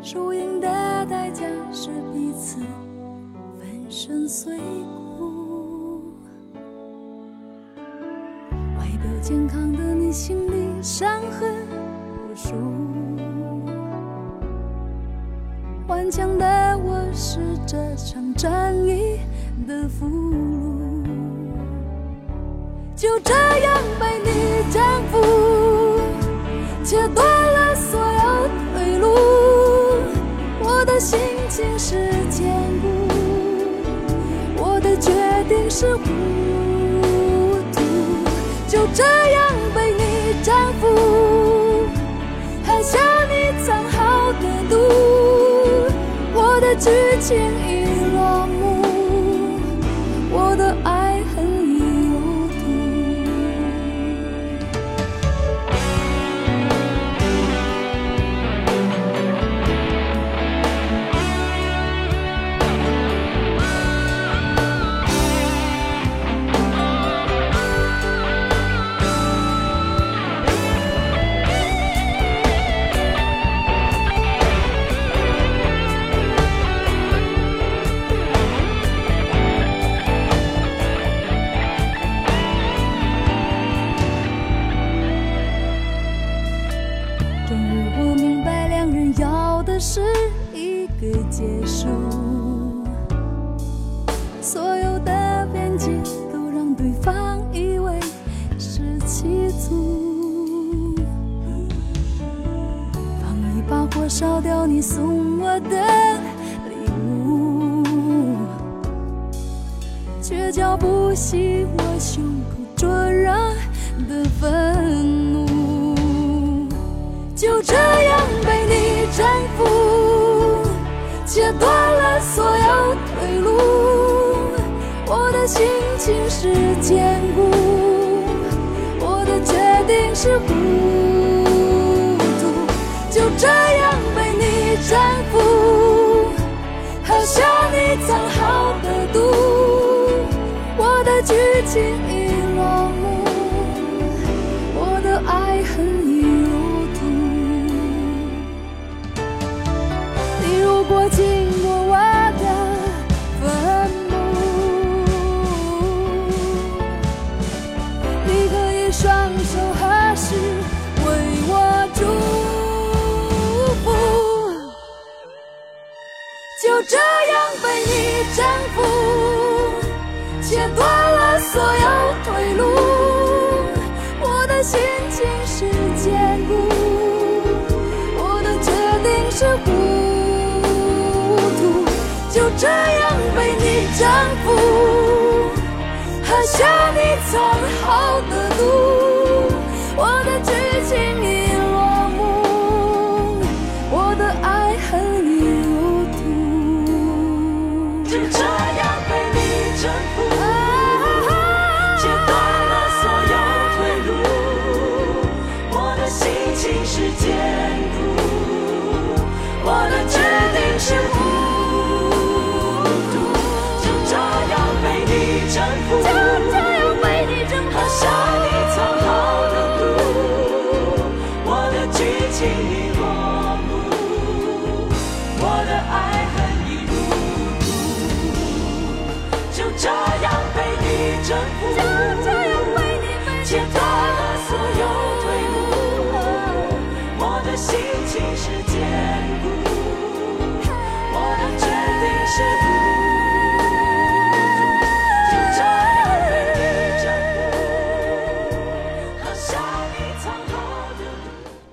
输赢的代价是彼此粉身碎骨外表健康的你心里伤痕无数顽强的我是这场战役的俘虏就这样被你征服切断了心情是坚固，我的决定是糊涂，就这样被你征服，喝下你藏好的毒，我的剧情。烧掉你送我的礼物，却浇不熄我胸口灼热的愤怒。就这样被你征服，切断了所有退路。我的心情是坚固，我的决定是糊涂。就这样被你。征服，喝下你藏好的毒，我的剧情已落幕，我的爱恨已入土。你如果经向你走好的路。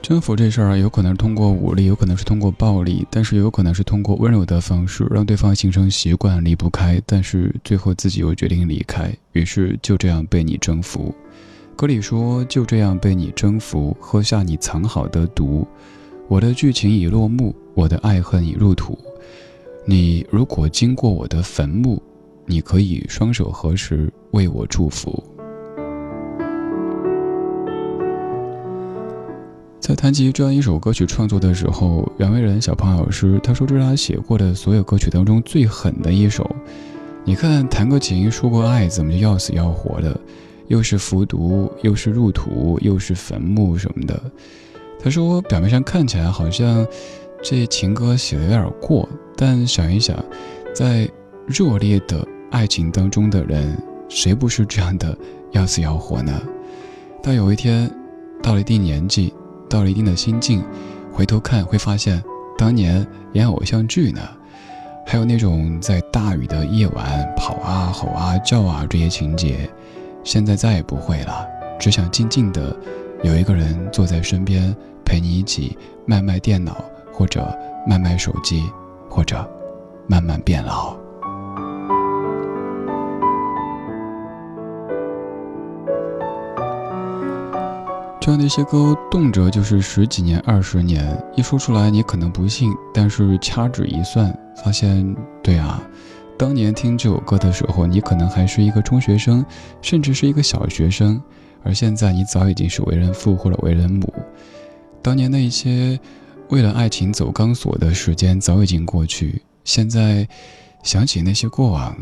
征服这事儿啊，有可能是通过武力，有可能是通过暴力，但是也有可能是通过温柔的方式，让对方形成习惯，离不开。但是最后自己又决定离开，于是就这样被你征服。歌里说：“就这样被你征服，喝下你藏好的毒。我的剧情已落幕，我的爱恨已入土。你如果经过我的坟墓，你可以双手合十为我祝福。”在谈及这样一首歌曲创作的时候，袁惟仁小胖老师他说这是他写过的所有歌曲当中最狠的一首。你看弹个琴说过爱，怎么就要死要活的？又是服毒，又是入土，又是坟墓什么的。他说表面上看起来好像这情歌写的有点过，但想一想，在热烈的爱情当中的人，谁不是这样的要死要活呢？到有一天，到了一定年纪。到了一定的心境，回头看会发现，当年演偶像剧呢，还有那种在大雨的夜晚跑啊、吼啊、叫啊这些情节，现在再也不会了。只想静静的有一个人坐在身边，陪你一起卖卖电脑，或者卖卖手机，或者慢慢变老。这样的一些歌，动辄就是十几年、二十年，一说出来你可能不信，但是掐指一算，发现对啊，当年听这首歌的时候，你可能还是一个中学生，甚至是一个小学生，而现在你早已经是为人父或者为人母。当年那些为了爱情走钢索的时间早已经过去，现在想起那些过往，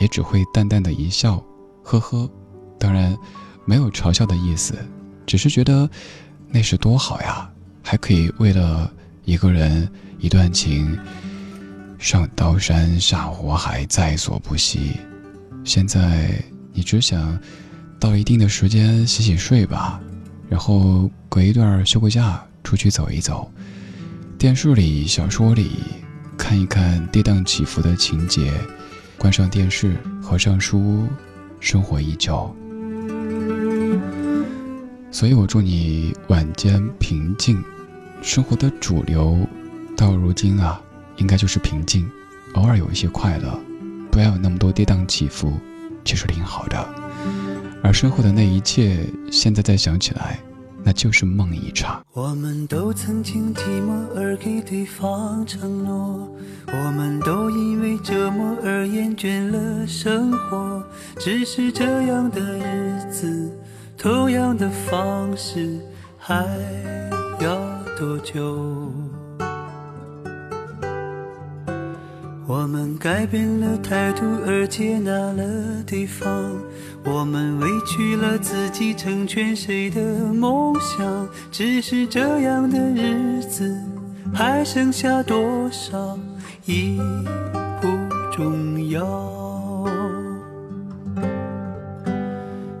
也只会淡淡的一笑，呵呵，当然没有嘲笑的意思。只是觉得那是多好呀，还可以为了一个人、一段情，上刀山下火海，在所不惜。现在你只想到一定的时间洗洗睡吧，然后隔一段休个假，出去走一走。电视里、小说里看一看跌宕起伏的情节，关上电视，合上书，生活依旧。所以我祝你晚间平静，生活的主流到如今啊，应该就是平静，偶尔有一些快乐，不要有那么多跌宕起伏，其实挺好的。而身后的那一切，现在再想起来，那就是梦一场。我们都曾经寂寞而给对方承诺，我们都因为折磨而厌倦了生活，只是这样的日子。同样的方式还要多久？我们改变了态度而接纳了对方，我们委屈了自己成全谁的梦想？只是这样的日子还剩下多少已不重要。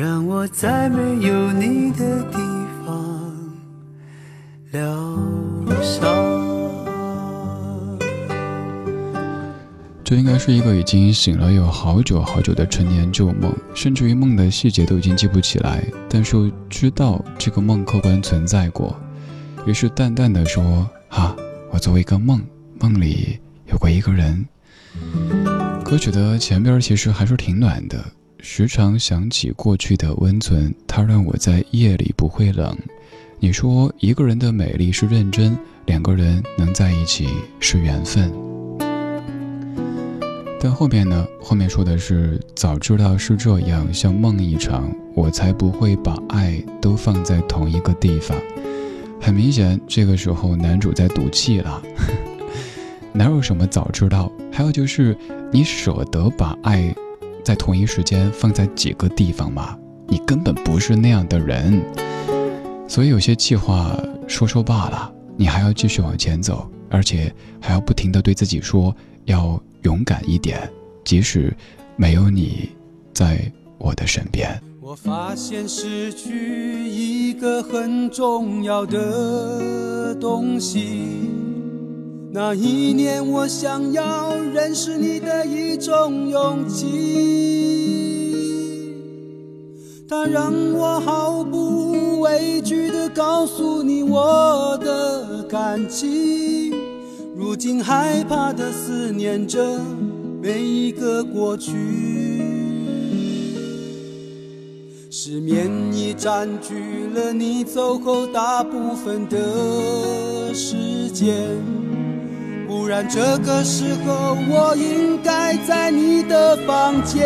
让我在没有你的地方疗伤。这应该是一个已经醒了有好久好久的陈年旧梦，甚至于梦的细节都已经记不起来，但是知道这个梦客观存在过，于是淡淡的说：“哈，我作为一个梦，梦里有过一个人。”歌曲的前边其实还是挺暖的，时常想起过去的温存，它让我在夜里不会冷。你说一个人的美丽是认真，两个人能在一起是缘分。但后面呢？后面说的是早知道是这样，像梦一场，我才不会把爱都放在同一个地方。很明显，这个时候男主在赌气了。哪有什么早知道？还有就是，你舍得把爱在同一时间放在几个地方吗？你根本不是那样的人。所以有些气话说说罢了，你还要继续往前走，而且还要不停的对自己说要。勇敢一点，即使没有你在我的身边。我发现失去一个很重要的东西。那一年，我想要认识你的一种勇气，它让我毫不畏惧地告诉你我的感情。如今害怕的思念着每一个过去，失眠已占据了你走后大部分的时间，然这个时候我应该在你的房间，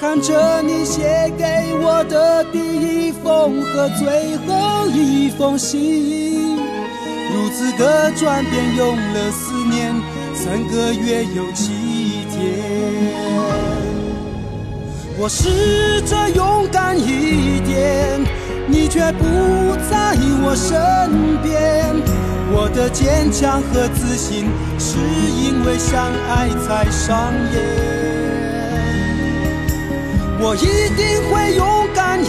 看着你写给我的第一封和最后一封信。如此的转变，用了四年三个月又七天。我试着勇敢一点，你却不在我身边。我的坚强和自信，是因为相爱才上演。我一定会勇敢一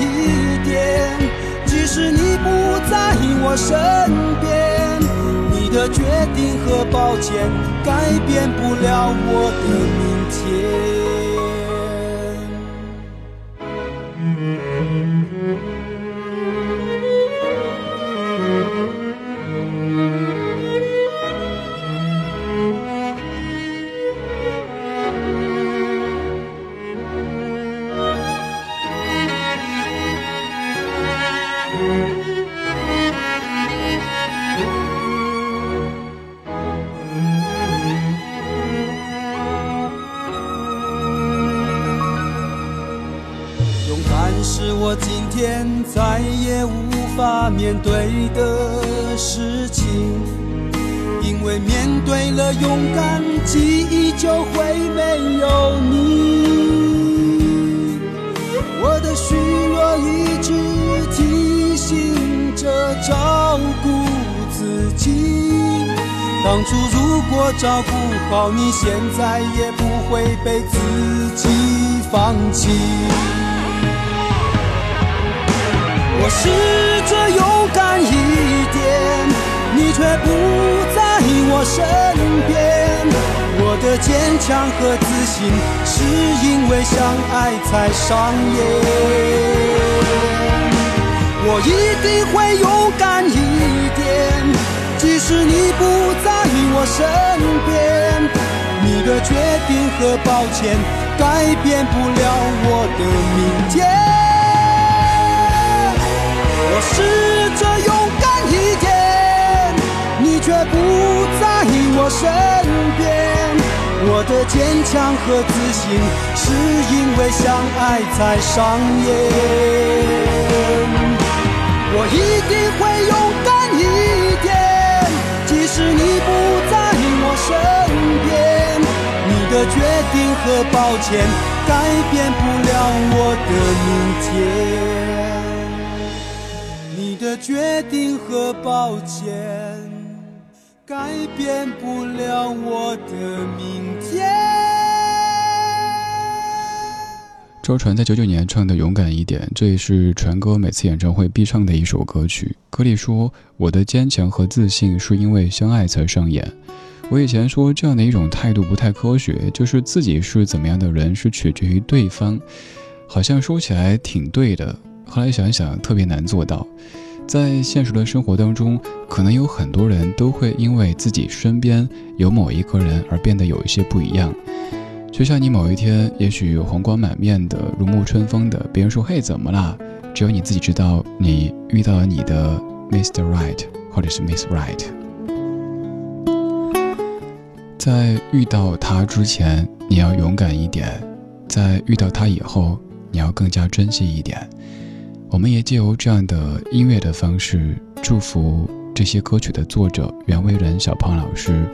点，即使你不在我身边。你的决定和抱歉，改变不了我的明天。面对的事情，因为面对了勇敢，记忆就会没有你。我的虚弱一直提醒着照顾自己。当初如果照顾好你，现在也不会被自己放弃。我试着勇，却不在我身边。我的坚强和自信，是因为相爱才上演。我一定会勇敢一点，即使你不在我身边。你的决定和抱歉，改变不了我的明天。我是不在我身边。我的坚强和自信，是因为相爱才上演。我一定会勇敢一点，即使你不在我身边。你的决定和抱歉，改变不了我的明天。你的决定和抱歉。改变不了我的明天。周传在九九年唱的《勇敢一点》，这也是传哥每次演唱会必唱的一首歌曲。歌里说：“我的坚强和自信是因为相爱才上演。”我以前说这样的一种态度不太科学，就是自己是怎么样的人是取决于对方，好像说起来挺对的。后来想想，特别难做到。在现实的生活当中，可能有很多人都会因为自己身边有某一个人而变得有一些不一样。就像你某一天也许红光满面的、如沐春风的，别人说：“嘿，怎么啦？”只有你自己知道，你遇到了你的 Mr. Right 或者是 Miss Right。在遇到他之前，你要勇敢一点；在遇到他以后，你要更加珍惜一点。我们也借由这样的音乐的方式，祝福这些歌曲的作者袁惟仁小胖老师，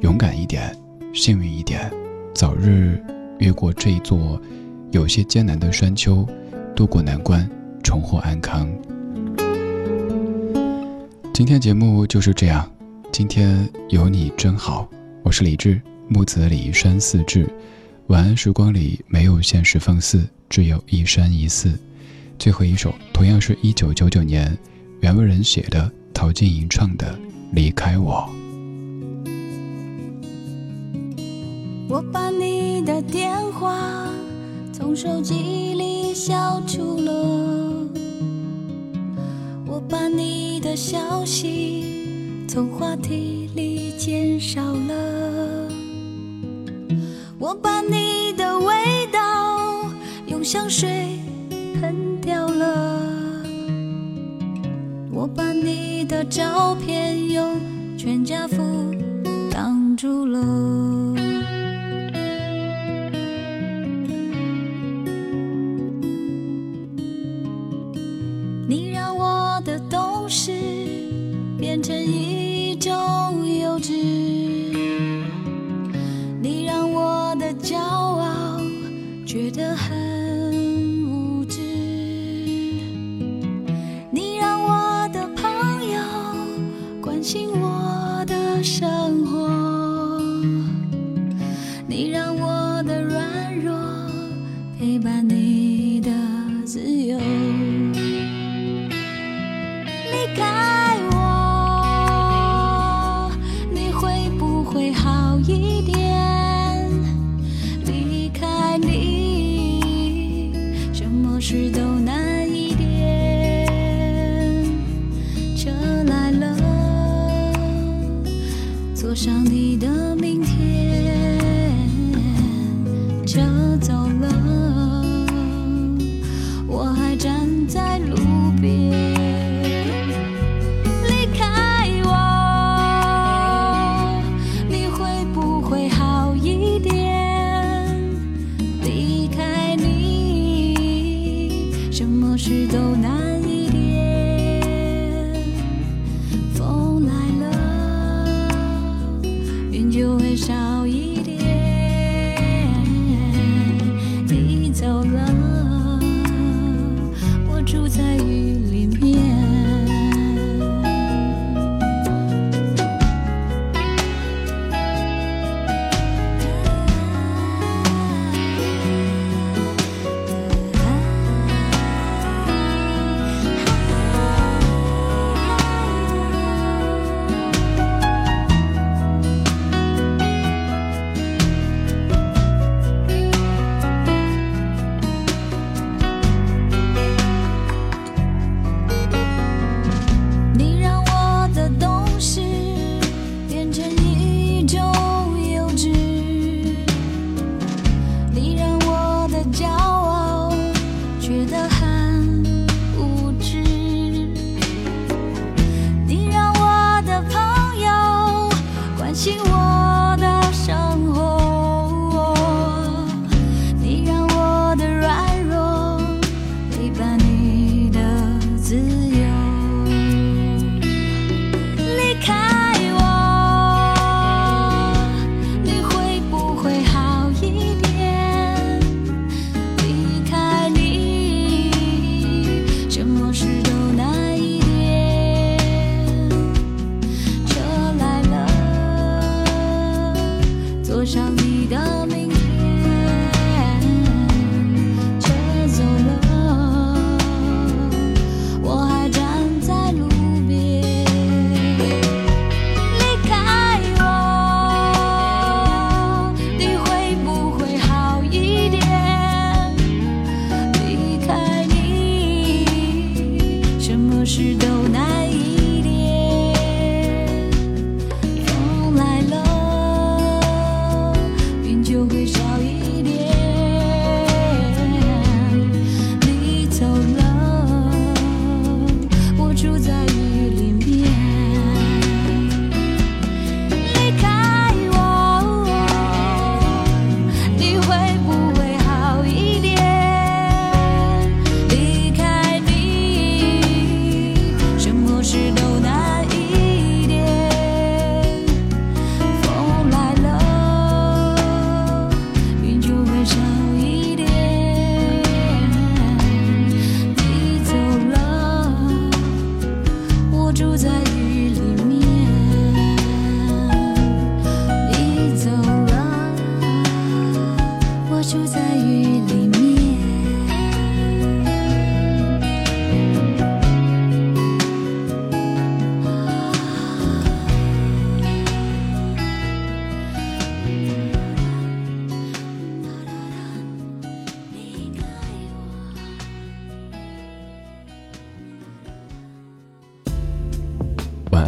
勇敢一点，幸运一点，早日越过这一座有些艰难的山丘，渡过难关，重获安康。今天节目就是这样，今天有你真好，我是李志，木子李山寺志，晚安时光里没有现实放肆，只有一山一寺。最后一首同样是一九九九年袁惟仁写的，陶晶莹唱的《离开我》。我把你的电话从手机里消除了，我把你的消息从话题里减少了，我把你的味道用香水。我把你的照片用全家福挡住了。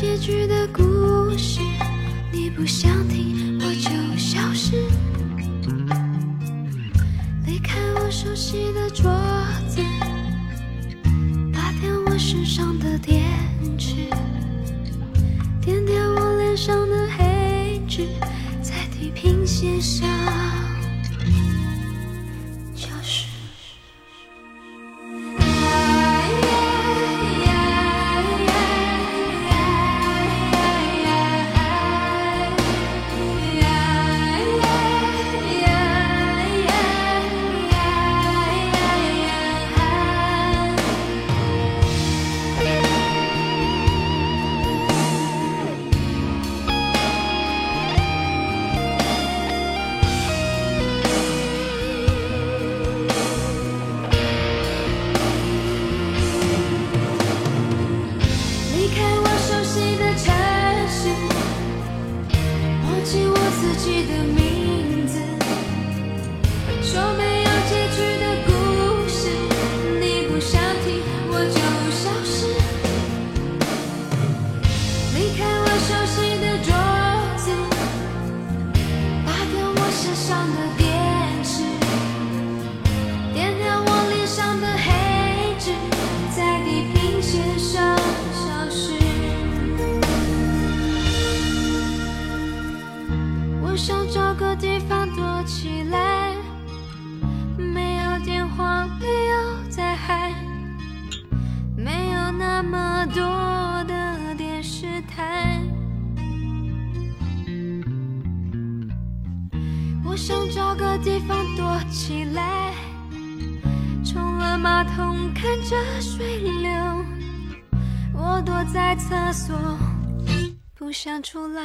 结局的故事你不想听我就消失。离开我熟悉的桌子拔掉我身上的电池点掉我脸上的黑痣在地平线上。那么多的电视台，我想找个地方躲起来，冲了马桶看着水流。我躲在厕所，不想出来。